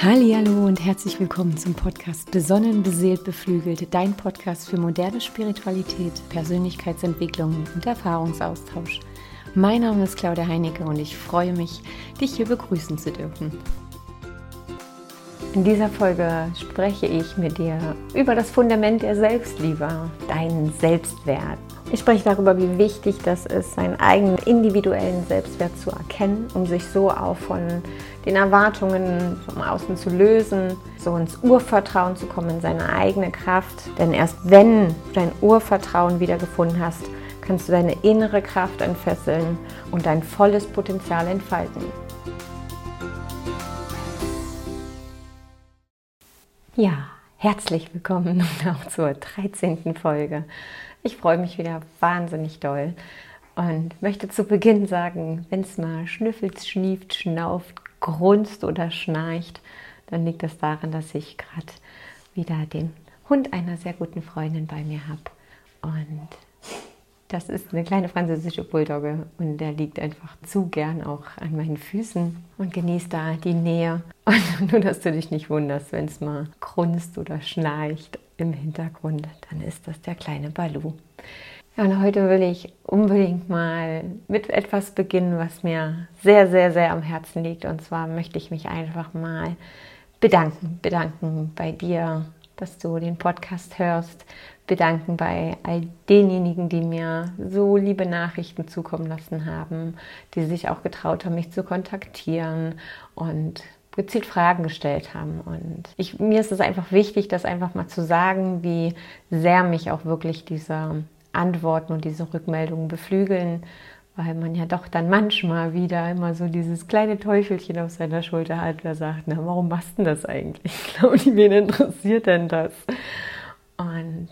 Hallo und herzlich willkommen zum Podcast Besonnen, beseelt, beflügelt, dein Podcast für moderne Spiritualität, Persönlichkeitsentwicklung und Erfahrungsaustausch. Mein Name ist Claudia Heinecke und ich freue mich, dich hier begrüßen zu dürfen. In dieser Folge spreche ich mit dir über das Fundament der Selbstliebe, deinen Selbstwert. Ich spreche darüber, wie wichtig das ist, seinen eigenen individuellen Selbstwert zu erkennen, um sich so auch von den Erwartungen vom Außen zu lösen, so ins Urvertrauen zu kommen, in seine eigene Kraft. Denn erst wenn du dein Urvertrauen wiedergefunden hast, kannst du deine innere Kraft entfesseln und dein volles Potenzial entfalten. Ja, herzlich willkommen auch zur 13. Folge ich freue mich wieder wahnsinnig doll und möchte zu Beginn sagen, wenn es mal schnüffelt, schnieft, schnauft, grunzt oder schnarcht, dann liegt das daran, dass ich gerade wieder den Hund einer sehr guten Freundin bei mir habe. Und das ist eine kleine französische Bulldogge und der liegt einfach zu gern auch an meinen Füßen und genießt da die Nähe. Und nur, dass du dich nicht wunderst, wenn es mal grunzt oder schnarcht im Hintergrund, dann ist das der kleine Balu. Ja, und heute will ich unbedingt mal mit etwas beginnen, was mir sehr, sehr, sehr am Herzen liegt. Und zwar möchte ich mich einfach mal bedanken, bedanken bei dir, dass du den Podcast hörst, bedanken bei all denjenigen, die mir so liebe Nachrichten zukommen lassen haben, die sich auch getraut haben, mich zu kontaktieren und gezielt Fragen gestellt haben. Und ich, mir ist es einfach wichtig, das einfach mal zu sagen, wie sehr mich auch wirklich diese Antworten und diese Rückmeldungen beflügeln, weil man ja doch dann manchmal wieder immer so dieses kleine Teufelchen auf seiner Schulter hat, der sagt, na, warum machst du das eigentlich? Claudi, wen interessiert denn das? Und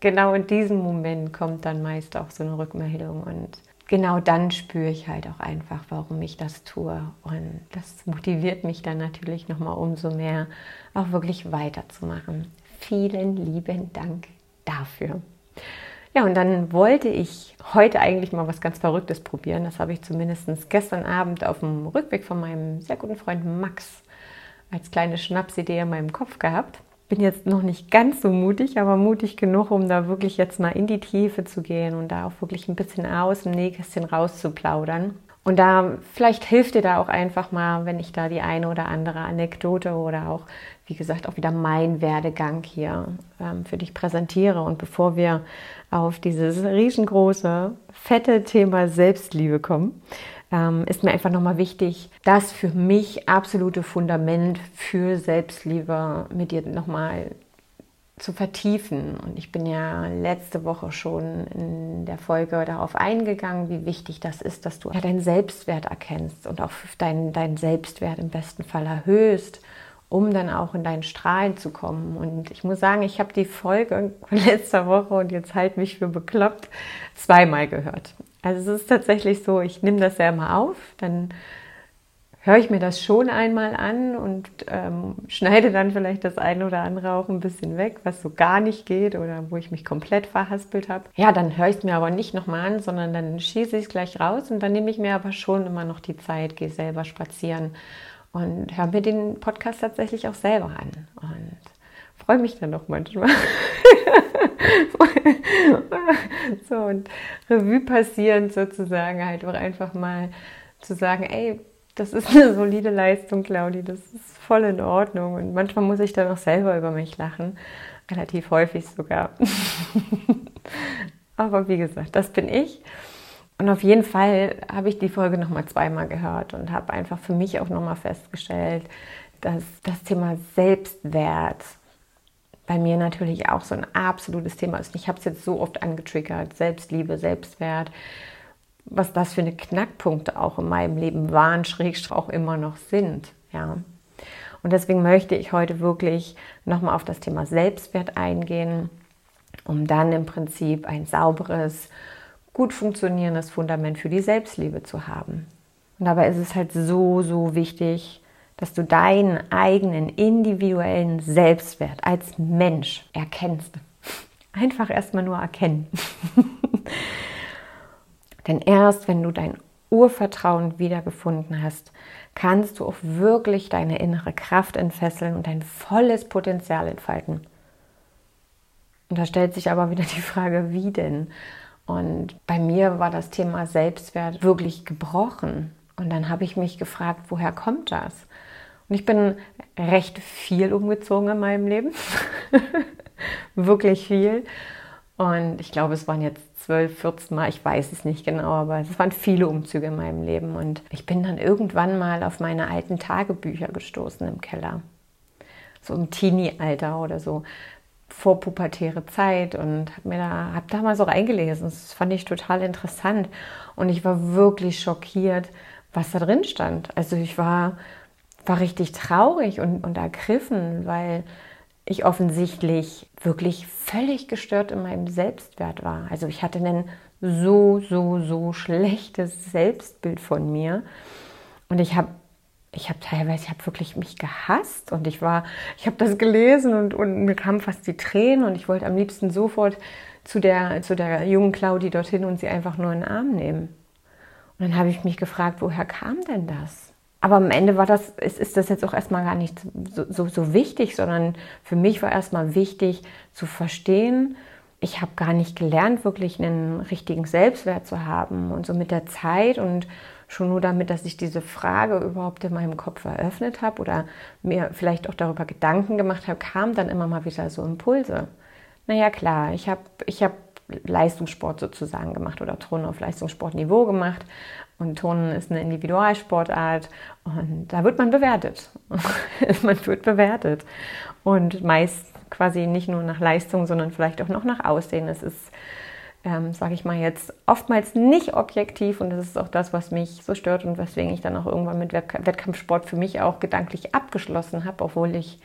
genau in diesem Moment kommt dann meist auch so eine Rückmeldung und genau dann spüre ich halt auch einfach, warum ich das tue. Und das motiviert mich dann natürlich nochmal umso mehr, auch wirklich weiterzumachen. Vielen lieben Dank dafür. Ja, und dann wollte ich heute eigentlich mal was ganz Verrücktes probieren. Das habe ich zumindest gestern Abend auf dem Rückweg von meinem sehr guten Freund Max als kleine Schnapsidee in meinem Kopf gehabt bin jetzt noch nicht ganz so mutig, aber mutig genug, um da wirklich jetzt mal in die Tiefe zu gehen und da auch wirklich ein bisschen aus dem Nähkästchen rauszuplaudern. Und da vielleicht hilft dir da auch einfach mal, wenn ich da die eine oder andere Anekdote oder auch, wie gesagt, auch wieder mein Werdegang hier ähm, für dich präsentiere. Und bevor wir auf dieses riesengroße, fette Thema Selbstliebe kommen, ähm, ist mir einfach nochmal wichtig, das für mich absolute Fundament für Selbstliebe mit dir nochmal zu vertiefen. Und ich bin ja letzte Woche schon in der Folge darauf eingegangen, wie wichtig das ist, dass du ja deinen Selbstwert erkennst und auch deinen, deinen Selbstwert im besten Fall erhöhst, um dann auch in deinen Strahlen zu kommen. Und ich muss sagen, ich habe die Folge letzter Woche und jetzt halt mich für bekloppt zweimal gehört. Also es ist tatsächlich so, ich nehme das ja immer auf, dann höre ich mir das schon einmal an und ähm, schneide dann vielleicht das eine oder andere auch ein bisschen weg, was so gar nicht geht oder wo ich mich komplett verhaspelt habe. Ja, dann höre ich es mir aber nicht nochmal an, sondern dann schieße ich es gleich raus und dann nehme ich mir aber schon immer noch die Zeit, gehe selber spazieren und höre mir den Podcast tatsächlich auch selber an. Und freue mich dann auch manchmal. so und Revue passieren sozusagen halt auch einfach mal zu sagen, ey, das ist eine solide Leistung, Claudi, das ist voll in Ordnung. Und manchmal muss ich dann auch selber über mich lachen, relativ häufig sogar. Aber wie gesagt, das bin ich. Und auf jeden Fall habe ich die Folge nochmal zweimal gehört und habe einfach für mich auch nochmal festgestellt, dass das Thema Selbstwert bei mir natürlich auch so ein absolutes Thema ist. Ich habe es jetzt so oft angetriggert, Selbstliebe, Selbstwert, was das für eine Knackpunkte auch in meinem Leben waren, schrägstrich auch immer noch sind. Ja. Und deswegen möchte ich heute wirklich nochmal auf das Thema Selbstwert eingehen, um dann im Prinzip ein sauberes, gut funktionierendes Fundament für die Selbstliebe zu haben. Und dabei ist es halt so, so wichtig, dass du deinen eigenen individuellen Selbstwert als Mensch erkennst. Einfach erstmal nur erkennen. Denn erst wenn du deinen Urvertrauen wiedergefunden hast, kannst du auch wirklich deine innere Kraft entfesseln und dein volles Potenzial entfalten. Und da stellt sich aber wieder die Frage, wie denn? Und bei mir war das Thema Selbstwert wirklich gebrochen. Und dann habe ich mich gefragt, woher kommt das? Und ich bin recht viel umgezogen in meinem Leben. wirklich viel. Und ich glaube, es waren jetzt zwölf, 14 Mal, ich weiß es nicht genau, aber es waren viele Umzüge in meinem Leben. Und ich bin dann irgendwann mal auf meine alten Tagebücher gestoßen im Keller. So im Teenie-Alter oder so vorpubertäre Zeit und habe mir da, hab da mal so reingelesen. Das fand ich total interessant und ich war wirklich schockiert, was da drin stand. Also ich war, war richtig traurig und, und ergriffen, weil ich offensichtlich wirklich völlig gestört in meinem Selbstwert war. Also ich hatte ein so, so, so schlechtes Selbstbild von mir. Und ich habe ich habe teilweise, ich habe wirklich mich gehasst und ich war, ich habe das gelesen und, und mir kamen fast die Tränen und ich wollte am liebsten sofort zu der, zu der jungen Claudi dorthin und sie einfach nur in den Arm nehmen. Und dann habe ich mich gefragt, woher kam denn das? Aber am Ende war das, ist, ist das jetzt auch erstmal gar nicht so, so, so wichtig, sondern für mich war erstmal wichtig zu verstehen, ich habe gar nicht gelernt, wirklich einen richtigen Selbstwert zu haben. Und so mit der Zeit und schon nur damit, dass ich diese Frage überhaupt in meinem Kopf eröffnet habe oder mir vielleicht auch darüber Gedanken gemacht habe, kamen dann immer mal wieder so Impulse. Naja, klar, ich habe ich hab Leistungssport sozusagen gemacht oder Turnen auf Leistungssportniveau gemacht. Und Turnen ist eine Individualsportart und da wird man bewertet. man wird bewertet. Und meist quasi nicht nur nach Leistung, sondern vielleicht auch noch nach Aussehen. Es ist, ähm, sage ich mal jetzt, oftmals nicht objektiv und das ist auch das, was mich so stört und weswegen ich dann auch irgendwann mit Wettkampfsport für mich auch gedanklich abgeschlossen habe, obwohl ich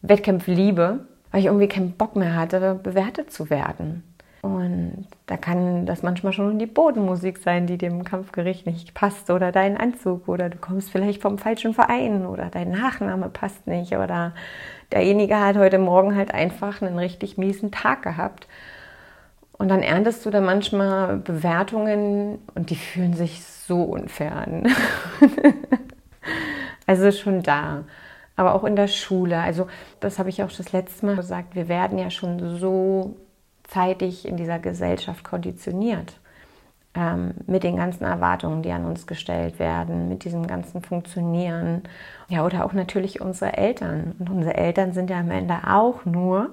Wettkämpfe liebe, weil ich irgendwie keinen Bock mehr hatte, bewertet zu werden. Und da kann das manchmal schon die Bodenmusik sein, die dem Kampfgericht nicht passt oder dein Anzug oder du kommst vielleicht vom falschen Verein oder dein Nachname passt nicht oder derjenige hat heute Morgen halt einfach einen richtig miesen Tag gehabt. Und dann erntest du da manchmal Bewertungen und die fühlen sich so unfair an. also schon da. Aber auch in der Schule. Also das habe ich auch das letzte Mal gesagt. Wir werden ja schon so zeitig in dieser Gesellschaft konditioniert. Ähm, mit den ganzen Erwartungen, die an uns gestellt werden, mit diesem ganzen Funktionieren. Ja, oder auch natürlich unsere Eltern. Und unsere Eltern sind ja am Ende auch nur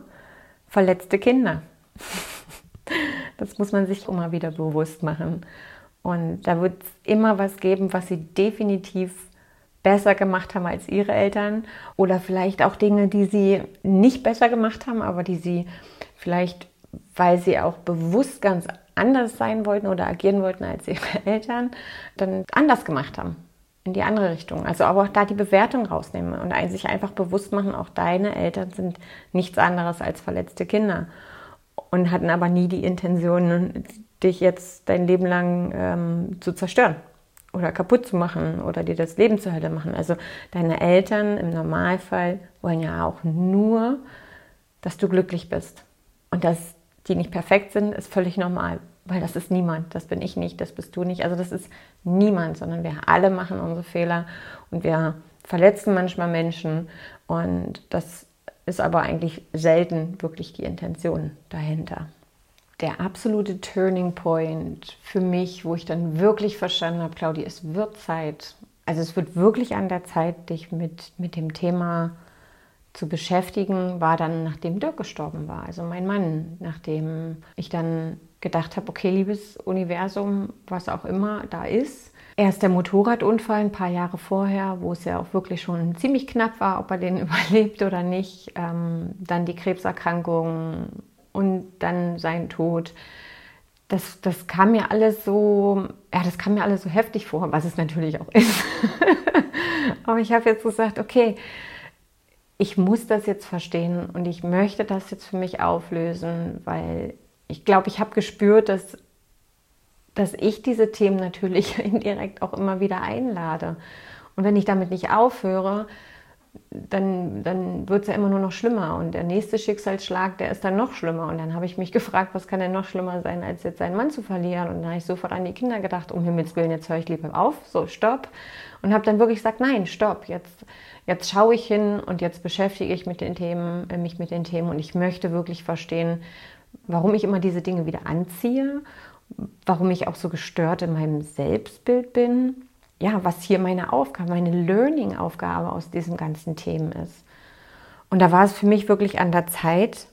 verletzte Kinder. Das muss man sich immer wieder bewusst machen. Und da wird es immer was geben, was sie definitiv besser gemacht haben als ihre Eltern. Oder vielleicht auch Dinge, die sie nicht besser gemacht haben, aber die sie vielleicht weil sie auch bewusst ganz anders sein wollten oder agieren wollten als ihre Eltern, dann anders gemacht haben. In die andere Richtung. Also aber auch da die Bewertung rausnehmen und sich einfach bewusst machen, auch deine Eltern sind nichts anderes als verletzte Kinder und hatten aber nie die Intention, dich jetzt dein Leben lang ähm, zu zerstören oder kaputt zu machen oder dir das Leben zur Hölle machen. Also deine Eltern im Normalfall wollen ja auch nur, dass du glücklich bist. Und das die nicht perfekt sind, ist völlig normal, weil das ist niemand. Das bin ich nicht, das bist du nicht. Also das ist niemand, sondern wir alle machen unsere Fehler und wir verletzen manchmal Menschen und das ist aber eigentlich selten wirklich die Intention dahinter. Der absolute Turning Point für mich, wo ich dann wirklich verstanden habe, Claudia, es wird Zeit. Also es wird wirklich an der Zeit, dich mit, mit dem Thema zu beschäftigen, war dann, nachdem Dirk gestorben war, also mein Mann, nachdem ich dann gedacht habe, okay, liebes Universum, was auch immer da ist. Erst der Motorradunfall ein paar Jahre vorher, wo es ja auch wirklich schon ziemlich knapp war, ob er den überlebt oder nicht. Ähm, dann die Krebserkrankung und dann sein Tod. Das, das kam mir alles so, ja, das kam mir alles so heftig vor, was es natürlich auch ist. Aber ich habe jetzt gesagt, okay, ich muss das jetzt verstehen und ich möchte das jetzt für mich auflösen, weil ich glaube, ich habe gespürt, dass, dass ich diese Themen natürlich indirekt auch immer wieder einlade. Und wenn ich damit nicht aufhöre, dann, dann wird es ja immer nur noch schlimmer. Und der nächste Schicksalsschlag, der ist dann noch schlimmer. Und dann habe ich mich gefragt, was kann denn noch schlimmer sein, als jetzt seinen Mann zu verlieren? Und dann habe ich sofort an die Kinder gedacht, um Himmels Willen, jetzt höre ich lieber auf, so, stopp. Und habe dann wirklich gesagt, nein, stopp, jetzt, jetzt schaue ich hin und jetzt beschäftige ich mit den Themen, äh, mich mit den Themen. Und ich möchte wirklich verstehen, warum ich immer diese Dinge wieder anziehe, warum ich auch so gestört in meinem Selbstbild bin ja, was hier meine Aufgabe, meine Learning-Aufgabe aus diesen ganzen Themen ist. Und da war es für mich wirklich an der Zeit,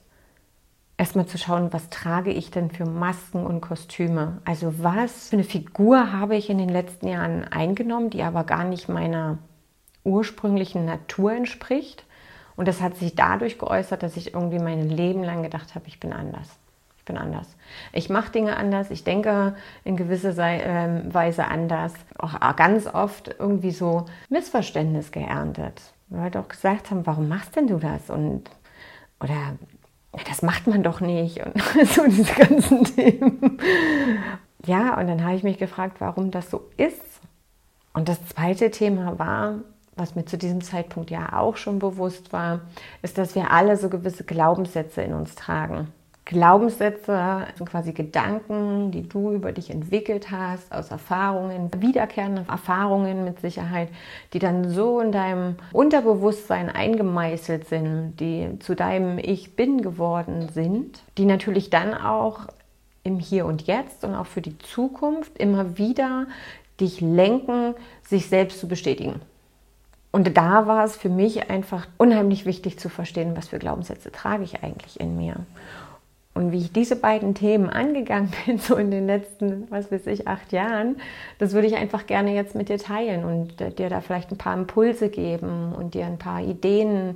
erstmal zu schauen, was trage ich denn für Masken und Kostüme? Also was für eine Figur habe ich in den letzten Jahren eingenommen, die aber gar nicht meiner ursprünglichen Natur entspricht. Und das hat sich dadurch geäußert, dass ich irgendwie mein Leben lang gedacht habe, ich bin anders. Ich bin anders. Ich mache Dinge anders, ich denke in gewisser ähm, Weise anders. Auch ganz oft irgendwie so Missverständnis geerntet. Weil auch gesagt haben, warum machst denn du das? Und oder das macht man doch nicht. Und so diese ganzen Themen. Ja, und dann habe ich mich gefragt, warum das so ist. Und das zweite Thema war, was mir zu diesem Zeitpunkt ja auch schon bewusst war, ist, dass wir alle so gewisse Glaubenssätze in uns tragen. Glaubenssätze sind quasi Gedanken, die du über dich entwickelt hast, aus Erfahrungen, wiederkehrende Erfahrungen mit Sicherheit, die dann so in deinem Unterbewusstsein eingemeißelt sind, die zu deinem Ich bin geworden sind, die natürlich dann auch im Hier und Jetzt und auch für die Zukunft immer wieder dich lenken, sich selbst zu bestätigen. Und da war es für mich einfach unheimlich wichtig zu verstehen, was für Glaubenssätze trage ich eigentlich in mir. Und wie ich diese beiden Themen angegangen bin, so in den letzten, was weiß ich, acht Jahren, das würde ich einfach gerne jetzt mit dir teilen und dir da vielleicht ein paar Impulse geben und dir ein paar Ideen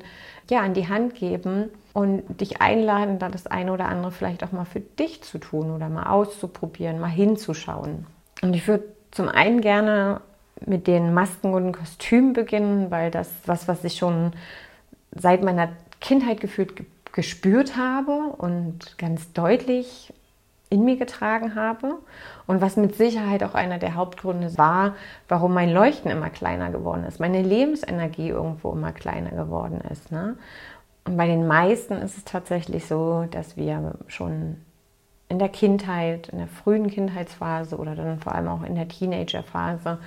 ja, an die Hand geben und dich einladen, da das eine oder andere vielleicht auch mal für dich zu tun oder mal auszuprobieren, mal hinzuschauen. Und ich würde zum einen gerne mit den Masken und Kostümen beginnen, weil das was, was ich schon seit meiner Kindheit gefühlt gibt gespürt habe und ganz deutlich in mir getragen habe und was mit Sicherheit auch einer der Hauptgründe war, warum mein Leuchten immer kleiner geworden ist, meine Lebensenergie irgendwo immer kleiner geworden ist. Ne? Und bei den meisten ist es tatsächlich so, dass wir schon in der Kindheit, in der frühen Kindheitsphase oder dann vor allem auch in der Teenagerphase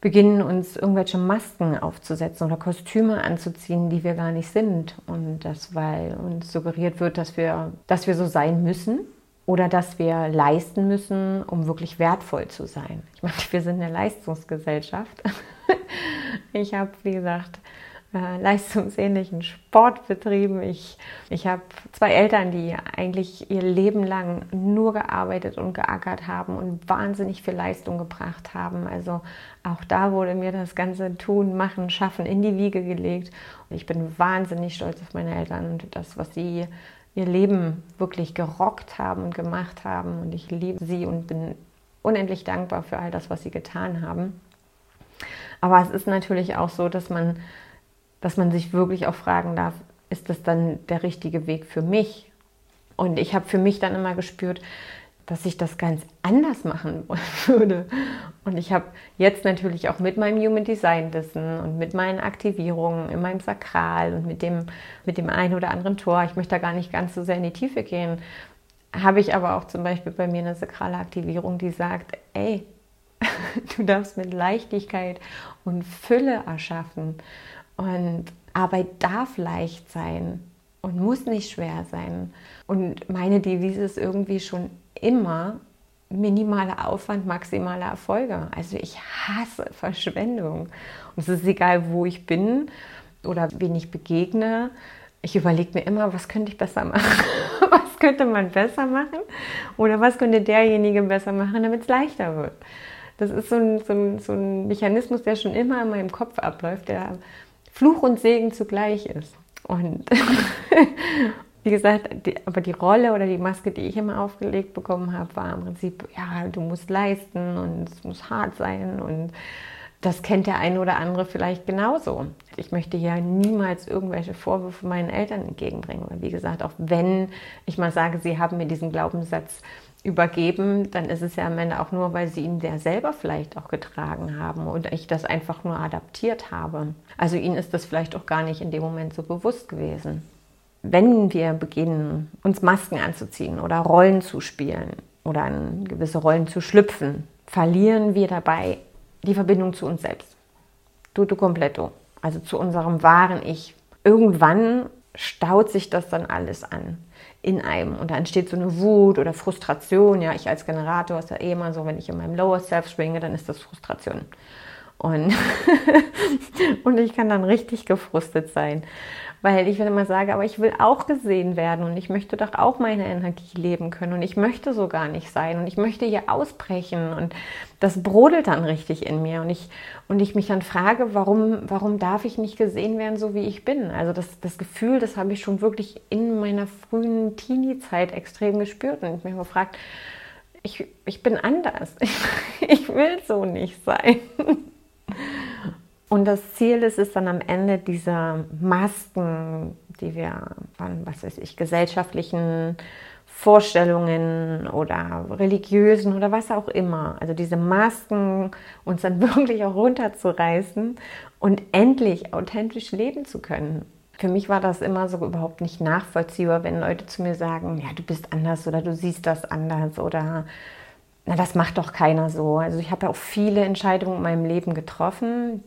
beginnen uns irgendwelche Masken aufzusetzen oder Kostüme anzuziehen, die wir gar nicht sind. Und das, weil uns suggeriert wird, dass wir, dass wir so sein müssen oder dass wir leisten müssen, um wirklich wertvoll zu sein. Ich meine, wir sind eine Leistungsgesellschaft. Ich habe, wie gesagt, äh, leistungsähnlichen Sport betrieben. Ich, ich habe zwei Eltern, die eigentlich ihr Leben lang nur gearbeitet und geackert haben und wahnsinnig viel Leistung gebracht haben. Also auch da wurde mir das ganze Tun, Machen, Schaffen in die Wiege gelegt. Und ich bin wahnsinnig stolz auf meine Eltern und das, was sie ihr Leben wirklich gerockt haben und gemacht haben. Und ich liebe sie und bin unendlich dankbar für all das, was sie getan haben. Aber es ist natürlich auch so, dass man dass man sich wirklich auch fragen darf, ist das dann der richtige Weg für mich? Und ich habe für mich dann immer gespürt, dass ich das ganz anders machen würde. Und ich habe jetzt natürlich auch mit meinem Human Design Wissen und mit meinen Aktivierungen in meinem Sakral und mit dem, mit dem einen oder anderen Tor, ich möchte da gar nicht ganz so sehr in die Tiefe gehen, habe ich aber auch zum Beispiel bei mir eine sakrale Aktivierung, die sagt, ey, du darfst mit Leichtigkeit und Fülle erschaffen. Und Arbeit darf leicht sein und muss nicht schwer sein. Und meine Devise ist irgendwie schon immer minimaler Aufwand, maximale Erfolge. Also ich hasse Verschwendung. Und es ist egal, wo ich bin oder wen ich begegne. Ich überlege mir immer, was könnte ich besser machen? was könnte man besser machen? Oder was könnte derjenige besser machen, damit es leichter wird? Das ist so ein, so, ein, so ein Mechanismus, der schon immer in meinem Kopf abläuft, der Fluch und Segen zugleich ist. Und wie gesagt, die, aber die Rolle oder die Maske, die ich immer aufgelegt bekommen habe, war im Prinzip, ja, du musst leisten und es muss hart sein und das kennt der eine oder andere vielleicht genauso. Ich möchte ja niemals irgendwelche Vorwürfe meinen Eltern entgegenbringen. Weil wie gesagt, auch wenn ich mal sage, sie haben mir diesen Glaubenssatz übergeben, dann ist es ja am Ende auch nur, weil sie ihn der selber vielleicht auch getragen haben und ich das einfach nur adaptiert habe. Also ihnen ist das vielleicht auch gar nicht in dem Moment so bewusst gewesen. Wenn wir beginnen, uns Masken anzuziehen oder Rollen zu spielen oder in gewisse Rollen zu schlüpfen, verlieren wir dabei die Verbindung zu uns selbst. Tutto completo. Also zu unserem wahren Ich. Irgendwann staut sich das dann alles an in einem. Und da entsteht so eine Wut oder Frustration. Ja, ich als Generator ist ja eh immer so, wenn ich in meinem Lower Self schwinge, dann ist das Frustration. Und, und ich kann dann richtig gefrustet sein weil ich immer sage, aber ich will auch gesehen werden und ich möchte doch auch meine Energie leben können und ich möchte so gar nicht sein und ich möchte hier ausbrechen und das brodelt dann richtig in mir und ich, und ich mich dann frage, warum, warum darf ich nicht gesehen werden, so wie ich bin? Also das, das Gefühl, das habe ich schon wirklich in meiner frühen Teenie-Zeit extrem gespürt und ich mich gefragt, ich, ich bin anders. Ich, ich will so nicht sein. Und das Ziel ist es dann am Ende dieser Masken, die wir von, was weiß ich, gesellschaftlichen Vorstellungen oder religiösen oder was auch immer, also diese Masken uns dann wirklich auch runterzureißen und endlich authentisch leben zu können. Für mich war das immer so überhaupt nicht nachvollziehbar, wenn Leute zu mir sagen, ja, du bist anders oder du siehst das anders oder na, das macht doch keiner so. Also ich habe ja auch viele Entscheidungen in meinem Leben getroffen,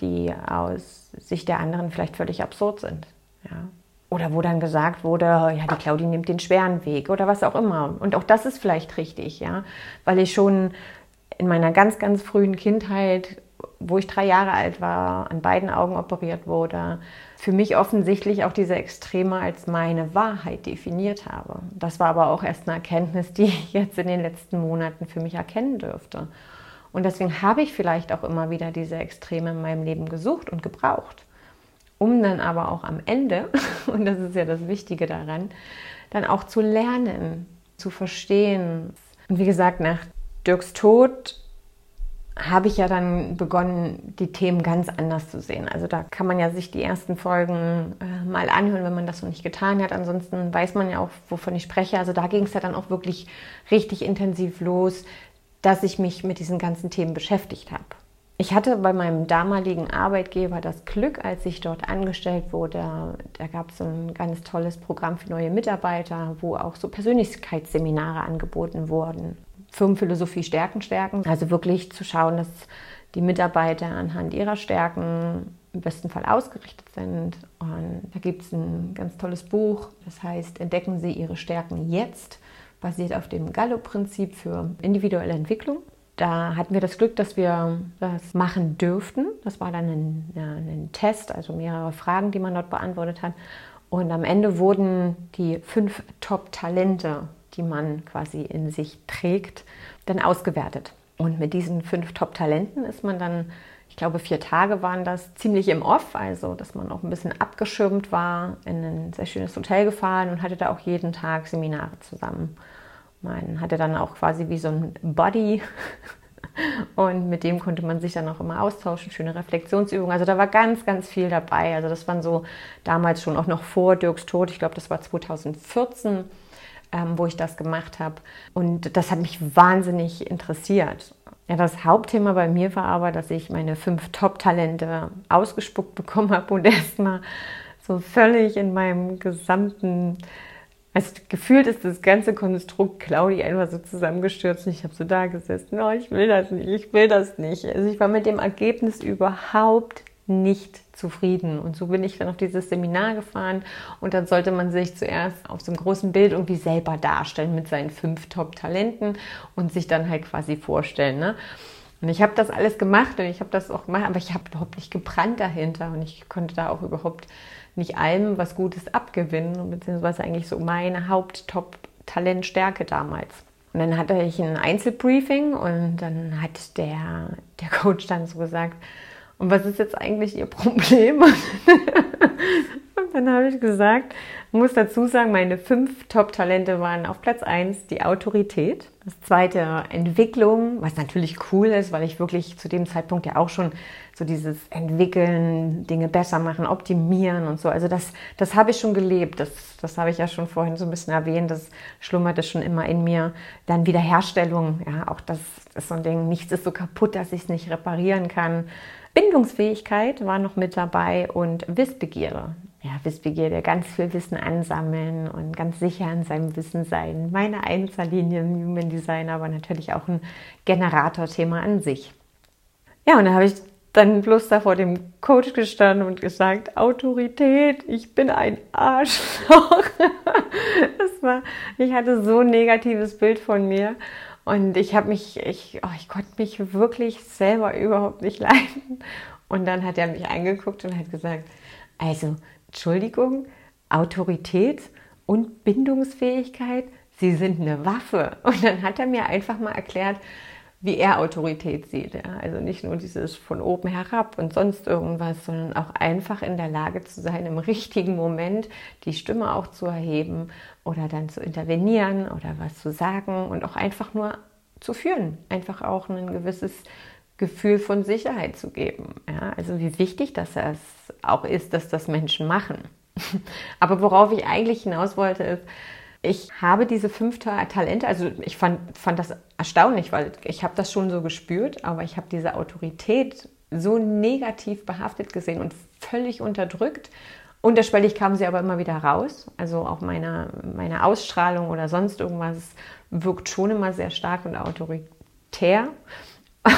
die aus Sicht der anderen vielleicht völlig absurd sind. Ja. Oder wo dann gesagt wurde, ja, die Claudi nimmt den schweren Weg oder was auch immer. Und auch das ist vielleicht richtig, ja, weil ich schon in meiner ganz, ganz frühen Kindheit, wo ich drei Jahre alt war, an beiden Augen operiert wurde, für mich offensichtlich auch diese Extreme als meine Wahrheit definiert habe. Das war aber auch erst eine Erkenntnis, die ich jetzt in den letzten Monaten für mich erkennen dürfte. Und deswegen habe ich vielleicht auch immer wieder diese Extreme in meinem Leben gesucht und gebraucht, um dann aber auch am Ende, und das ist ja das Wichtige daran, dann auch zu lernen, zu verstehen. Und wie gesagt, nach Dirks Tod habe ich ja dann begonnen, die Themen ganz anders zu sehen. Also da kann man ja sich die ersten Folgen äh, mal anhören, wenn man das noch nicht getan hat. Ansonsten weiß man ja auch, wovon ich spreche. Also da ging es ja dann auch wirklich richtig intensiv los, dass ich mich mit diesen ganzen Themen beschäftigt habe. Ich hatte bei meinem damaligen Arbeitgeber das Glück, als ich dort angestellt wurde, da gab es ein ganz tolles Programm für neue Mitarbeiter, wo auch so Persönlichkeitsseminare angeboten wurden. Firmenphilosophie Stärken stärken, also wirklich zu schauen, dass die Mitarbeiter anhand ihrer Stärken im besten Fall ausgerichtet sind. Und da gibt es ein ganz tolles Buch, das heißt Entdecken Sie Ihre Stärken jetzt basiert auf dem Gallup-Prinzip für individuelle Entwicklung. Da hatten wir das Glück, dass wir das machen dürften. Das war dann ein, ja, ein Test, also mehrere Fragen, die man dort beantwortet hat. Und am Ende wurden die fünf Top-Talente, die man quasi in sich trägt, dann ausgewertet. Und mit diesen fünf Top-Talenten ist man dann ich glaube, vier Tage waren das ziemlich im Off, also dass man auch ein bisschen abgeschirmt war, in ein sehr schönes Hotel gefahren und hatte da auch jeden Tag Seminare zusammen. Man hatte dann auch quasi wie so ein Buddy und mit dem konnte man sich dann auch immer austauschen, schöne Reflexionsübungen. Also da war ganz, ganz viel dabei. Also das waren so damals schon auch noch vor Dirks Tod, ich glaube, das war 2014. Ähm, wo ich das gemacht habe. Und das hat mich wahnsinnig interessiert. Ja, das Hauptthema bei mir war aber, dass ich meine fünf Top-Talente ausgespuckt bekommen habe und erstmal so völlig in meinem gesamten, also gefühlt ist das ganze Konstrukt Claudi einfach so zusammengestürzt und ich habe so da gesessen, oh, ich will das nicht, ich will das nicht. Also ich war mit dem Ergebnis überhaupt nicht zufrieden. Und so bin ich dann auf dieses Seminar gefahren und dann sollte man sich zuerst auf so einem großen Bild irgendwie selber darstellen mit seinen fünf Top-Talenten und sich dann halt quasi vorstellen. Ne? Und ich habe das alles gemacht und ich habe das auch gemacht, aber ich habe überhaupt nicht gebrannt dahinter und ich konnte da auch überhaupt nicht allem was Gutes abgewinnen, beziehungsweise eigentlich so meine Haupt-Top-Talentstärke damals. Und dann hatte ich ein Einzelbriefing und dann hat der, der Coach dann so gesagt, und was ist jetzt eigentlich ihr Problem? und dann habe ich gesagt, muss dazu sagen, meine fünf Top-Talente waren auf Platz 1 die Autorität, das zweite Entwicklung, was natürlich cool ist, weil ich wirklich zu dem Zeitpunkt ja auch schon so dieses Entwickeln, Dinge besser machen, optimieren und so. Also das, das habe ich schon gelebt. Das, das habe ich ja schon vorhin so ein bisschen erwähnt. Das schlummerte schon immer in mir. Dann Wiederherstellung, ja, auch das ist so ein Ding. Nichts ist so kaputt, dass ich es nicht reparieren kann. Bindungsfähigkeit war noch mit dabei und Wissbegierde. Ja, Wissbegierde, ganz viel Wissen ansammeln und ganz sicher in seinem Wissen sein. Meine Einzellinie im Human Design, aber natürlich auch ein Generatorthema an sich. Ja, und da habe ich dann bloß da vor dem Coach gestanden und gesagt, Autorität, ich bin ein Arschloch. das war, ich hatte so ein negatives Bild von mir. Und ich habe mich, ich, oh, ich konnte mich wirklich selber überhaupt nicht leiden. Und dann hat er mich angeguckt und hat gesagt, also, Entschuldigung, Autorität und Bindungsfähigkeit, sie sind eine Waffe. Und dann hat er mir einfach mal erklärt, wie er Autorität sieht. Ja? Also nicht nur dieses von oben herab und sonst irgendwas, sondern auch einfach in der Lage zu sein, im richtigen Moment die Stimme auch zu erheben oder dann zu intervenieren oder was zu sagen und auch einfach nur zu führen. Einfach auch ein gewisses Gefühl von Sicherheit zu geben. Ja? Also wie wichtig das auch ist, dass das Menschen machen. Aber worauf ich eigentlich hinaus wollte, ist, ich habe diese fünf Talente, also ich fand, fand das erstaunlich, weil ich habe das schon so gespürt, aber ich habe diese Autorität so negativ behaftet gesehen und völlig unterdrückt. Unterschwellig kamen sie aber immer wieder raus. Also auch meine, meine Ausstrahlung oder sonst irgendwas wirkt schon immer sehr stark und autoritär.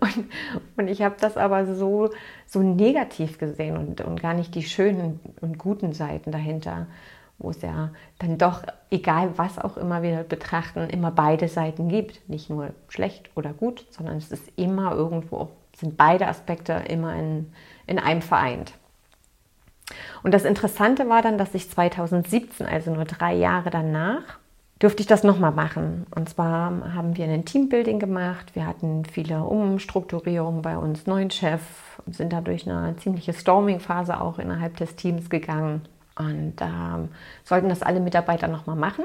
und, und, ich habe das aber so, so negativ gesehen und, und gar nicht die schönen und guten Seiten dahinter wo es ja dann doch, egal was auch immer wir betrachten, immer beide Seiten gibt. Nicht nur schlecht oder gut, sondern es ist immer irgendwo, sind beide Aspekte immer in, in einem vereint. Und das Interessante war dann, dass ich 2017, also nur drei Jahre danach, durfte ich das nochmal machen. Und zwar haben wir ein Teambuilding gemacht. Wir hatten viele Umstrukturierungen bei uns, neuen Chef, sind da durch eine ziemliche Storming-Phase auch innerhalb des Teams gegangen. Und ähm, sollten das alle Mitarbeiter nochmal machen.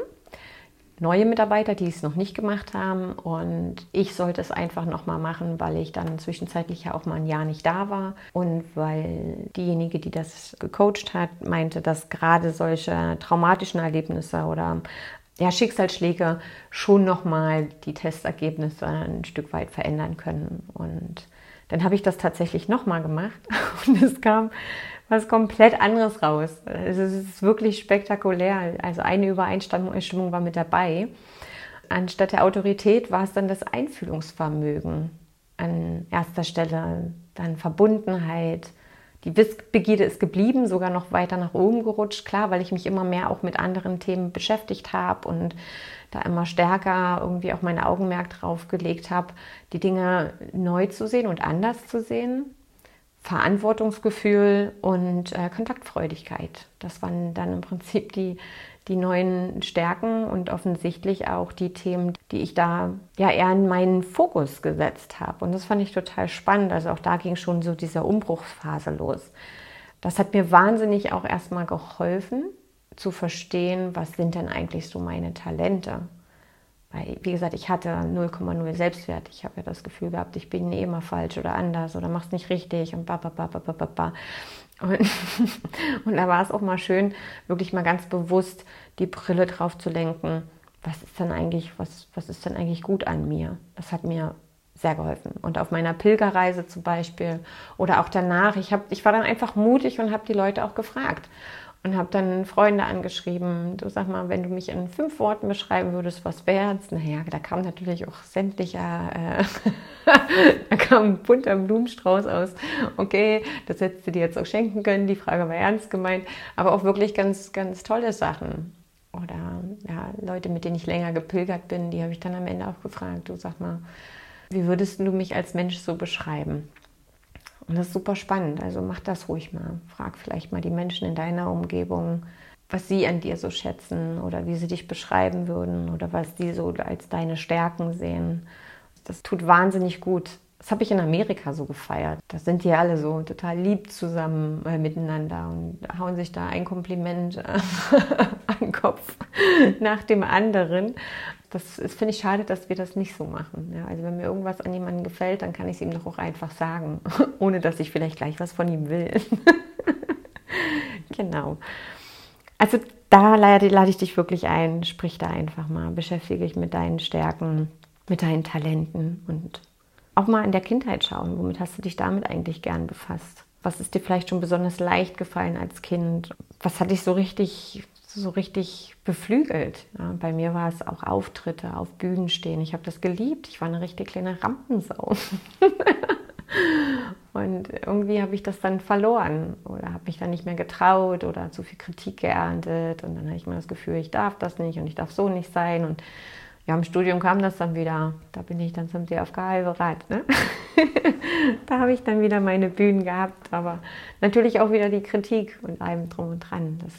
Neue Mitarbeiter, die es noch nicht gemacht haben. Und ich sollte es einfach nochmal machen, weil ich dann zwischenzeitlich ja auch mal ein Jahr nicht da war. Und weil diejenige, die das gecoacht hat, meinte, dass gerade solche traumatischen Erlebnisse oder ja, Schicksalsschläge schon nochmal die Testergebnisse ein Stück weit verändern können. Und dann habe ich das tatsächlich nochmal gemacht und es kam was komplett anderes raus. Es ist wirklich spektakulär. Also eine Übereinstimmung war mit dabei. Anstatt der Autorität war es dann das Einfühlungsvermögen an erster Stelle, dann Verbundenheit. Die Wissbegierde ist geblieben, sogar noch weiter nach oben gerutscht, klar, weil ich mich immer mehr auch mit anderen Themen beschäftigt habe und da immer stärker irgendwie auch mein Augenmerk drauf gelegt habe, die Dinge neu zu sehen und anders zu sehen. Verantwortungsgefühl und äh, Kontaktfreudigkeit. Das waren dann im Prinzip die, die neuen Stärken und offensichtlich auch die Themen, die ich da ja eher in meinen Fokus gesetzt habe. Und das fand ich total spannend. Also auch da ging schon so diese Umbruchsphase los. Das hat mir wahnsinnig auch erstmal geholfen zu verstehen, was sind denn eigentlich so meine Talente. Weil, wie gesagt, ich hatte 0,0 Selbstwert. Ich habe ja das Gefühl gehabt, ich bin eh immer falsch oder anders oder mach's nicht richtig und ba, ba, ba, ba, ba, ba. Und, und da war es auch mal schön, wirklich mal ganz bewusst die Brille drauf zu lenken. Was ist denn eigentlich, was, was ist denn eigentlich gut an mir? Das hat mir sehr geholfen. Und auf meiner Pilgerreise zum Beispiel oder auch danach, ich, hab, ich war dann einfach mutig und habe die Leute auch gefragt und habe dann Freunde angeschrieben, du sag mal, wenn du mich in fünf Worten beschreiben würdest, was wär's? Naja, da kam natürlich auch sämtlicher, äh, da kam ein bunter Blumenstrauß aus. Okay, das hättest du dir jetzt auch schenken können, die Frage war ernst gemeint, aber auch wirklich ganz, ganz tolle Sachen. Oder ja, Leute, mit denen ich länger gepilgert bin, die habe ich dann am Ende auch gefragt, du sag mal, wie würdest du mich als Mensch so beschreiben? Und das ist super spannend. Also mach das ruhig mal. Frag vielleicht mal die Menschen in deiner Umgebung, was sie an dir so schätzen oder wie sie dich beschreiben würden oder was sie so als deine Stärken sehen. Das tut wahnsinnig gut. Das habe ich in Amerika so gefeiert. Da sind die alle so total lieb zusammen äh, miteinander und hauen sich da ein Kompliment äh, an den Kopf nach dem anderen. Das finde ich schade, dass wir das nicht so machen. Ja, also wenn mir irgendwas an jemandem gefällt, dann kann ich es ihm doch auch einfach sagen, ohne dass ich vielleicht gleich was von ihm will. genau. Also da lade, lade ich dich wirklich ein, sprich da einfach mal, beschäftige dich mit deinen Stärken, mit deinen Talenten und auch mal in der Kindheit schauen, womit hast du dich damit eigentlich gern befasst? Was ist dir vielleicht schon besonders leicht gefallen als Kind? Was hat dich so richtig, so richtig beflügelt? Ja, bei mir war es auch Auftritte, auf Bühnen stehen. Ich habe das geliebt. Ich war eine richtig kleine Rampensau. Und irgendwie habe ich das dann verloren oder habe mich dann nicht mehr getraut oder zu viel Kritik geerntet. Und dann habe ich mir das Gefühl, ich darf das nicht und ich darf so nicht sein. Und ja, im Studium kam das dann wieder. Da bin ich dann zum DFK bereit. Ne? da habe ich dann wieder meine Bühnen gehabt, aber natürlich auch wieder die Kritik und allem drum und dran. Das,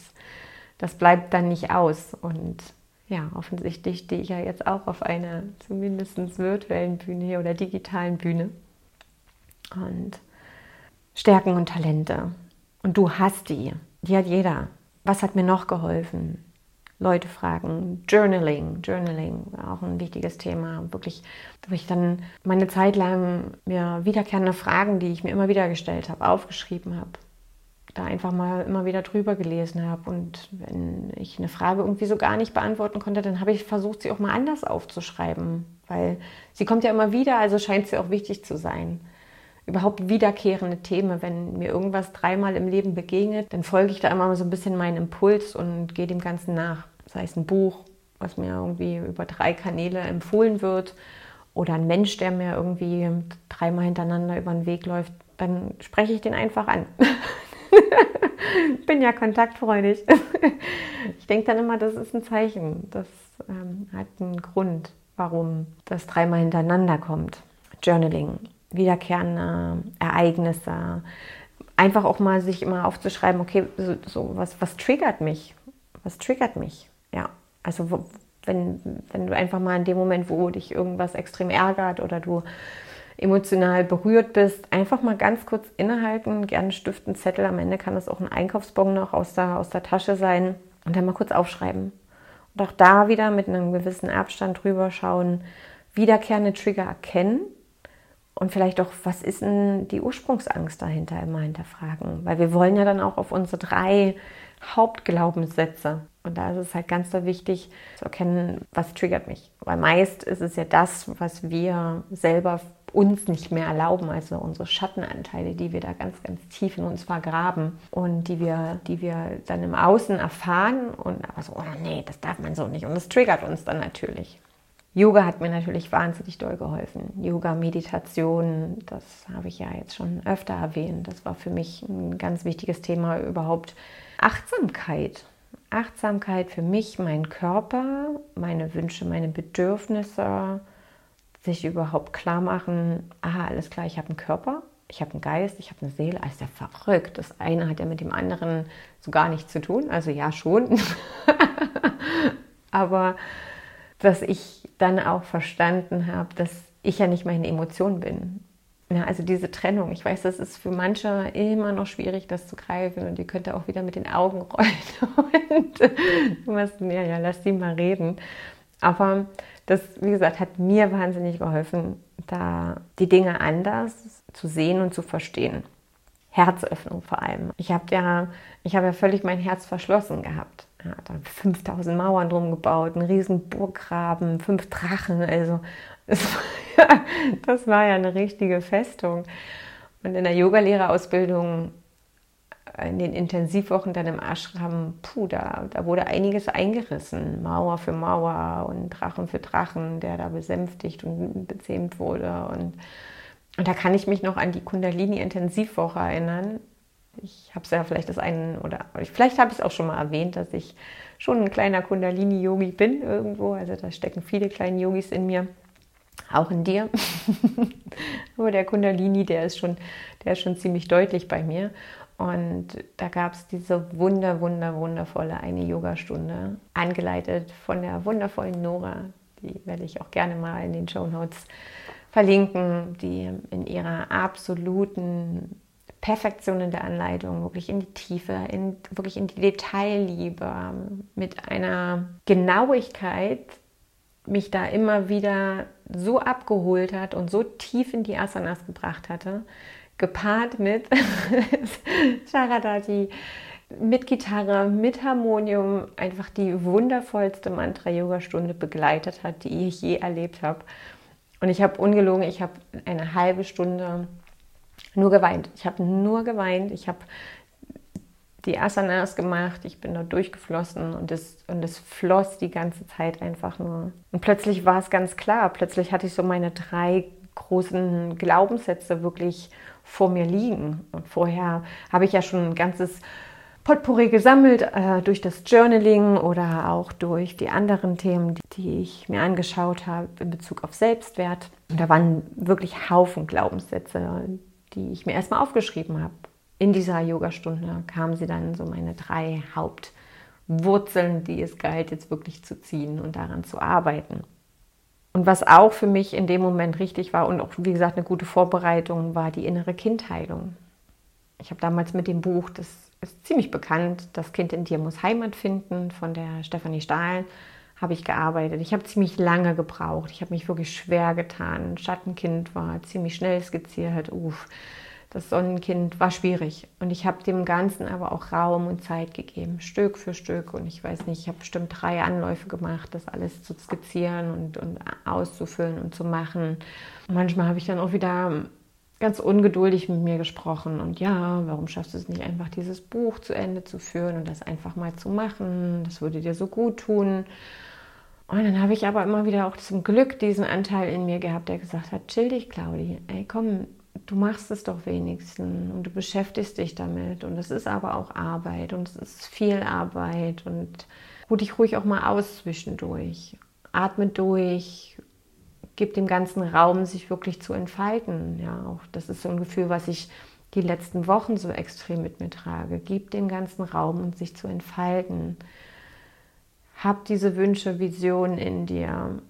das bleibt dann nicht aus. Und ja, offensichtlich stehe ich ja jetzt auch auf einer zumindest virtuellen Bühne oder digitalen Bühne. Und Stärken und Talente. Und du hast die. Die hat jeder. Was hat mir noch geholfen? Leute fragen. Journaling, Journaling war auch ein wichtiges Thema. Wirklich, wo ich dann meine Zeit lang mir wiederkehrende Fragen, die ich mir immer wieder gestellt habe, aufgeschrieben habe. Da einfach mal immer wieder drüber gelesen habe. Und wenn ich eine Frage irgendwie so gar nicht beantworten konnte, dann habe ich versucht, sie auch mal anders aufzuschreiben. Weil sie kommt ja immer wieder, also scheint sie auch wichtig zu sein überhaupt wiederkehrende Themen. Wenn mir irgendwas dreimal im Leben begegnet, dann folge ich da immer so ein bisschen meinen Impuls und gehe dem Ganzen nach. Sei es ein Buch, was mir irgendwie über drei Kanäle empfohlen wird, oder ein Mensch, der mir irgendwie dreimal hintereinander über den Weg läuft, dann spreche ich den einfach an. bin ja kontaktfreudig. ich denke dann immer, das ist ein Zeichen. Das ähm, hat einen Grund, warum das dreimal hintereinander kommt. Journaling wiederkehrende Ereignisse. Einfach auch mal sich immer aufzuschreiben, okay, so, so was, was triggert mich? Was triggert mich? Ja, also wenn, wenn du einfach mal in dem Moment, wo dich irgendwas extrem ärgert oder du emotional berührt bist, einfach mal ganz kurz innehalten, gerne Stift, Zettel, am Ende kann das auch ein Einkaufsbon noch aus der, aus der Tasche sein und dann mal kurz aufschreiben. Und auch da wieder mit einem gewissen Abstand drüber schauen, wiederkehrende Trigger erkennen und vielleicht auch, was ist denn die Ursprungsangst dahinter immer hinterfragen? Weil wir wollen ja dann auch auf unsere drei Hauptglaubenssätze. Und da ist es halt ganz so wichtig zu erkennen, was triggert mich. Weil meist ist es ja das, was wir selber uns nicht mehr erlauben, also unsere Schattenanteile, die wir da ganz, ganz tief in uns vergraben und die wir, die wir dann im Außen erfahren und aber so, oh nee, das darf man so nicht. Und das triggert uns dann natürlich. Yoga hat mir natürlich wahnsinnig doll geholfen. Yoga, Meditation, das habe ich ja jetzt schon öfter erwähnt. Das war für mich ein ganz wichtiges Thema überhaupt. Achtsamkeit. Achtsamkeit für mich, meinen Körper, meine Wünsche, meine Bedürfnisse, sich überhaupt klar machen, aha, alles klar, ich habe einen Körper, ich habe einen Geist, ich habe eine Seele, alles ja verrückt. Das eine hat ja mit dem anderen so gar nichts zu tun. Also ja schon. Aber dass ich dann auch verstanden habe, dass ich ja nicht meine Emotion bin. Ja, also diese Trennung. Ich weiß, das ist für manche immer noch schwierig, das zu greifen und ihr könnt auch wieder mit den Augen rollen und machst mir, ja, lass die mal reden. Aber das, wie gesagt, hat mir wahnsinnig geholfen, da die Dinge anders zu sehen und zu verstehen. Herzöffnung vor allem. Ich habe ja, ich habe ja völlig mein Herz verschlossen gehabt. Ja, da 5000 Mauern drum gebaut, einen riesen Burggraben, fünf Drachen. Also das war ja eine richtige Festung. Und in der Yogalehrerausbildung, in den Intensivwochen dann im Ashram, puh, da, da wurde einiges eingerissen. Mauer für Mauer und Drachen für Drachen, der da besänftigt und bezähmt wurde. Und und da kann ich mich noch an die Kundalini-Intensivwoche erinnern. Ich habe es ja vielleicht das einen oder vielleicht habe ich es auch schon mal erwähnt, dass ich schon ein kleiner Kundalini-Yogi bin irgendwo. Also da stecken viele kleine Yogis in mir, auch in dir. Aber der Kundalini, der ist schon, der ist schon ziemlich deutlich bei mir. Und da gab es diese wunder, wunder, wundervolle eine Yogastunde, angeleitet von der wundervollen Nora. Die werde ich auch gerne mal in den Show Notes verlinken, die in ihrer absoluten Perfektion in der Anleitung, wirklich in die Tiefe, in, wirklich in die Detailliebe, mit einer Genauigkeit, mich da immer wieder so abgeholt hat und so tief in die Asanas gebracht hatte, gepaart mit Charadati, mit Gitarre, mit Harmonium, einfach die wundervollste Mantra-Yoga-Stunde begleitet hat, die ich je erlebt habe. Und ich habe ungelogen, ich habe eine halbe Stunde nur geweint. Ich habe nur geweint. Ich habe die Asanas gemacht, ich bin da durchgeflossen und es, und es floss die ganze Zeit einfach nur. Und plötzlich war es ganz klar, plötzlich hatte ich so meine drei großen Glaubenssätze wirklich vor mir liegen. Und vorher habe ich ja schon ein ganzes Potpourri gesammelt äh, durch das Journaling oder auch durch die anderen Themen, die, die ich mir angeschaut habe in Bezug auf Selbstwert. Und da waren wirklich Haufen Glaubenssätze, die ich mir erstmal aufgeschrieben habe in dieser Yogastunde kamen sie dann so meine drei Hauptwurzeln, die es galt, jetzt wirklich zu ziehen und daran zu arbeiten. Und was auch für mich in dem Moment richtig war und auch, wie gesagt, eine gute Vorbereitung war die innere Kindheilung. Ich habe damals mit dem Buch, das ist ziemlich bekannt, Das Kind in dir muss Heimat finden, von der Stefanie Stahl, habe ich gearbeitet. Ich habe ziemlich lange gebraucht. Ich habe mich wirklich schwer getan. Schattenkind war ziemlich schnell skizziert. Uff das Sonnenkind war schwierig. Und ich habe dem Ganzen aber auch Raum und Zeit gegeben, Stück für Stück. Und ich weiß nicht, ich habe bestimmt drei Anläufe gemacht, das alles zu skizzieren und, und auszufüllen und zu machen. Und manchmal habe ich dann auch wieder ganz ungeduldig mit mir gesprochen und ja, warum schaffst du es nicht einfach, dieses Buch zu Ende zu führen und das einfach mal zu machen? Das würde dir so gut tun. Und dann habe ich aber immer wieder auch zum Glück diesen Anteil in mir gehabt, der gesagt hat, chill dich, Claudi, ey, komm, du machst es doch wenigstens und du beschäftigst dich damit und es ist aber auch Arbeit und es ist viel Arbeit und ruh dich ruhig auch mal aus zwischendurch. Atme durch, gib dem ganzen Raum, sich wirklich zu entfalten. Ja, auch das ist so ein Gefühl, was ich die letzten Wochen so extrem mit mir trage. Gib dem ganzen Raum und sich zu entfalten. Hab diese Wünsche, Visionen in dir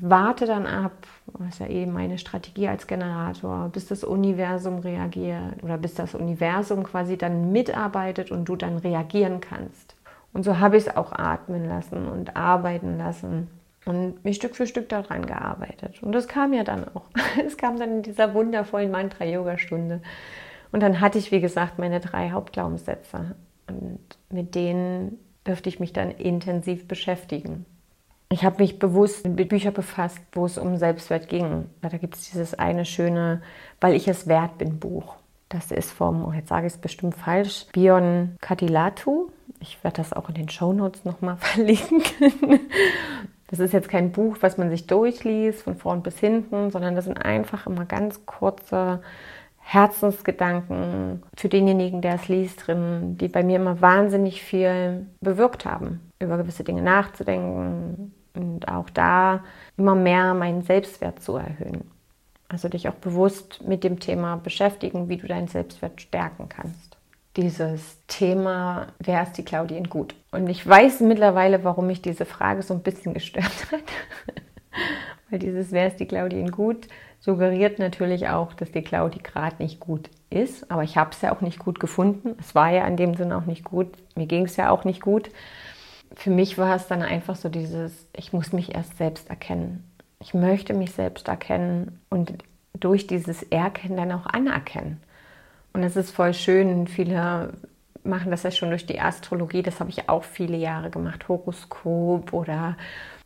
warte dann ab, das ist ja eben meine Strategie als Generator, bis das Universum reagiert oder bis das Universum quasi dann mitarbeitet und du dann reagieren kannst. Und so habe ich es auch atmen lassen und arbeiten lassen und mich Stück für Stück daran gearbeitet. Und das kam ja dann auch. Es kam dann in dieser wundervollen Mantra-Yoga-Stunde. Und dann hatte ich, wie gesagt, meine drei Hauptglaubenssätze. Und mit denen dürfte ich mich dann intensiv beschäftigen. Ich habe mich bewusst mit Büchern befasst, wo es um Selbstwert ging. Da gibt es dieses eine schöne, weil ich es wert bin Buch. Das ist vom, oh jetzt sage ich es bestimmt falsch, Bion Katilatu. Ich werde das auch in den Shownotes nochmal verlinken. Das ist jetzt kein Buch, was man sich durchliest, von vorn bis hinten, sondern das sind einfach immer ganz kurze Herzensgedanken für denjenigen, der es liest, drin, die bei mir immer wahnsinnig viel bewirkt haben, über gewisse Dinge nachzudenken, und auch da immer mehr meinen Selbstwert zu erhöhen. Also dich auch bewusst mit dem Thema beschäftigen, wie du deinen Selbstwert stärken kannst. Dieses Thema, wer ist die Claudia in gut? Und ich weiß mittlerweile, warum mich diese Frage so ein bisschen gestört hat. Weil dieses Wer ist die Claudia in gut suggeriert natürlich auch, dass die Claudia gerade nicht gut ist. Aber ich habe es ja auch nicht gut gefunden. Es war ja in dem Sinne auch nicht gut. Mir ging es ja auch nicht gut für mich war es dann einfach so dieses, ich muss mich erst selbst erkennen. Ich möchte mich selbst erkennen und durch dieses Erkennen dann auch anerkennen. Und es ist voll schön, viele machen das ja schon durch die Astrologie, das habe ich auch viele Jahre gemacht, Horoskop oder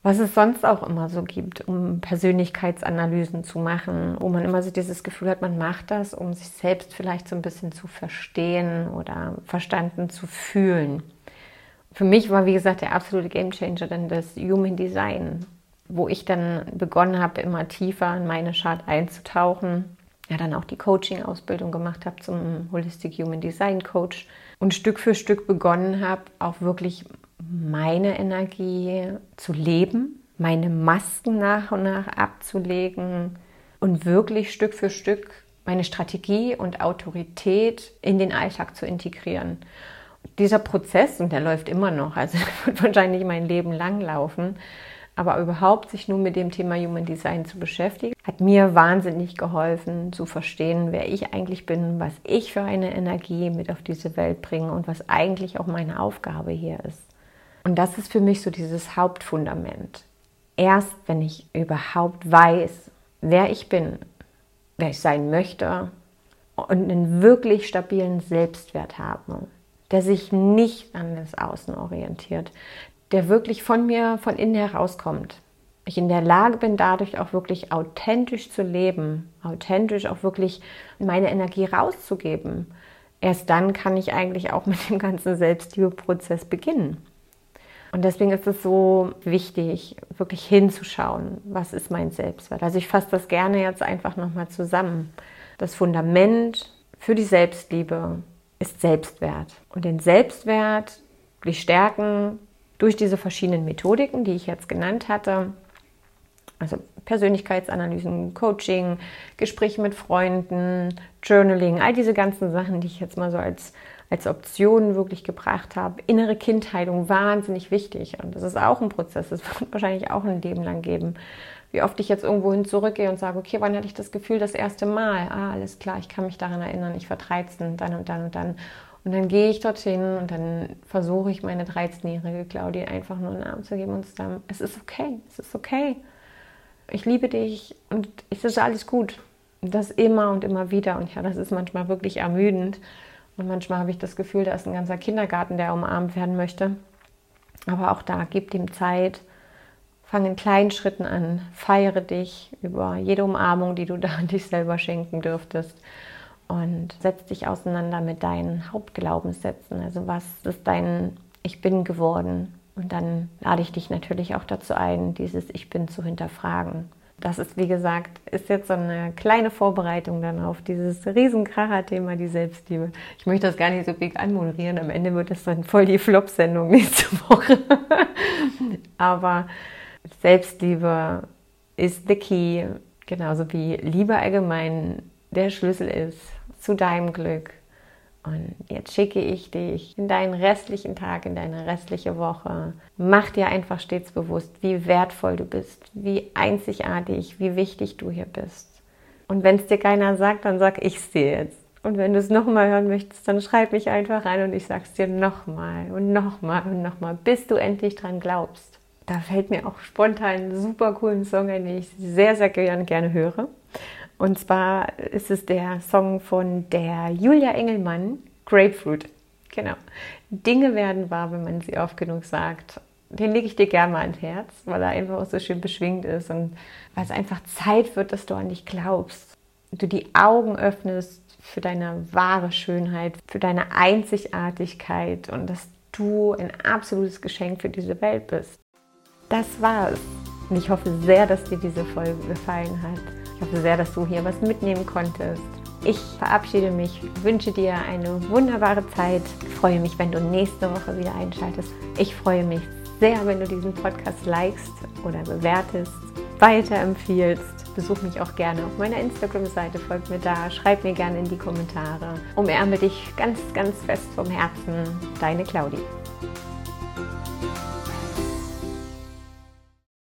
was es sonst auch immer so gibt, um Persönlichkeitsanalysen zu machen, wo man immer so dieses Gefühl hat, man macht das, um sich selbst vielleicht so ein bisschen zu verstehen oder verstanden zu fühlen für mich war, wie gesagt, der absolute Gamechanger dann das Human Design, wo ich dann begonnen habe, immer tiefer in meine Chart einzutauchen. Ja, dann auch die Coaching-Ausbildung gemacht habe zum Holistic Human Design Coach und Stück für Stück begonnen habe, auch wirklich meine Energie zu leben, meine Masken nach und nach abzulegen und wirklich Stück für Stück meine Strategie und Autorität in den Alltag zu integrieren dieser Prozess, und der läuft immer noch, also wird wahrscheinlich mein Leben lang laufen, aber überhaupt sich nur mit dem Thema Human Design zu beschäftigen, hat mir wahnsinnig geholfen zu verstehen, wer ich eigentlich bin, was ich für eine Energie mit auf diese Welt bringe und was eigentlich auch meine Aufgabe hier ist. Und das ist für mich so dieses Hauptfundament. erst, wenn ich überhaupt weiß, wer ich bin, wer ich sein möchte und einen wirklich stabilen Selbstwert habe, der sich nicht an das Außen orientiert, der wirklich von mir, von innen herauskommt. Ich in der Lage bin, dadurch auch wirklich authentisch zu leben, authentisch auch wirklich meine Energie rauszugeben. Erst dann kann ich eigentlich auch mit dem ganzen Selbstliebeprozess beginnen. Und deswegen ist es so wichtig, wirklich hinzuschauen, was ist mein Selbstwert. Also ich fasse das gerne jetzt einfach nochmal zusammen. Das Fundament für die Selbstliebe ist Selbstwert. Und den Selbstwert wirklich stärken durch diese verschiedenen Methodiken, die ich jetzt genannt hatte. Also Persönlichkeitsanalysen, Coaching, Gespräche mit Freunden, Journaling, all diese ganzen Sachen, die ich jetzt mal so als als Option wirklich gebracht habe. Innere Kindheilung, wahnsinnig wichtig. Und das ist auch ein Prozess, das wird wahrscheinlich auch ein Leben lang geben. Wie oft ich jetzt irgendwo hin zurückgehe und sage, okay, wann hatte ich das Gefühl das erste Mal? Ah, alles klar, ich kann mich daran erinnern, ich war 13, dann und dann und dann. Und dann gehe ich dorthin und dann versuche ich meine 13-jährige Claudia einfach nur einen Arm zu geben und zu sagen, es ist okay, es ist okay. Ich liebe dich und es ist alles gut. Das immer und immer wieder. Und ja, das ist manchmal wirklich ermüdend. Und manchmal habe ich das Gefühl, da ist ein ganzer Kindergarten, der umarmt werden möchte. Aber auch da, gib ihm Zeit, fang in kleinen Schritten an, feiere dich über jede Umarmung, die du da an dich selber schenken dürftest. Und setz dich auseinander mit deinen Hauptglaubenssätzen. Also was ist dein Ich bin geworden? Und dann lade ich dich natürlich auch dazu ein, dieses Ich bin zu hinterfragen das ist, wie gesagt, ist jetzt so eine kleine Vorbereitung dann auf dieses Riesenkracher-Thema, die Selbstliebe. Ich möchte das gar nicht so big anmoderieren. Am Ende wird es dann voll die Flop-Sendung nächste Woche. Aber Selbstliebe ist the key, genauso wie Liebe allgemein der Schlüssel ist zu deinem Glück, und jetzt schicke ich dich in deinen restlichen Tag, in deine restliche Woche. Mach dir einfach stets bewusst, wie wertvoll du bist, wie einzigartig, wie wichtig du hier bist. Und wenn es dir keiner sagt, dann sag ich es dir jetzt. Und wenn du es nochmal hören möchtest, dann schreib mich einfach rein und ich sag's dir nochmal und nochmal und nochmal, bis du endlich dran glaubst. Da fällt mir auch spontan einen super coolen Song ein, den ich sehr, sehr gerne, gerne höre. Und zwar ist es der Song von der Julia Engelmann, Grapefruit. Genau. Dinge werden wahr, wenn man sie oft genug sagt. Den lege ich dir gerne mal ans Herz, weil er einfach auch so schön beschwingt ist und weil es einfach Zeit wird, dass du an dich glaubst. Du die Augen öffnest für deine wahre Schönheit, für deine Einzigartigkeit und dass du ein absolutes Geschenk für diese Welt bist. Das war's. Und ich hoffe sehr, dass dir diese Folge gefallen hat. Ich hoffe sehr, dass du hier was mitnehmen konntest. Ich verabschiede mich, wünsche dir eine wunderbare Zeit. Ich freue mich, wenn du nächste Woche wieder einschaltest. Ich freue mich sehr, wenn du diesen Podcast likest oder bewertest, weiterempfiehlst. Besuch mich auch gerne auf meiner Instagram-Seite, folg mir da, schreib mir gerne in die Kommentare. Umärme dich ganz, ganz fest vom Herzen. Deine Claudie.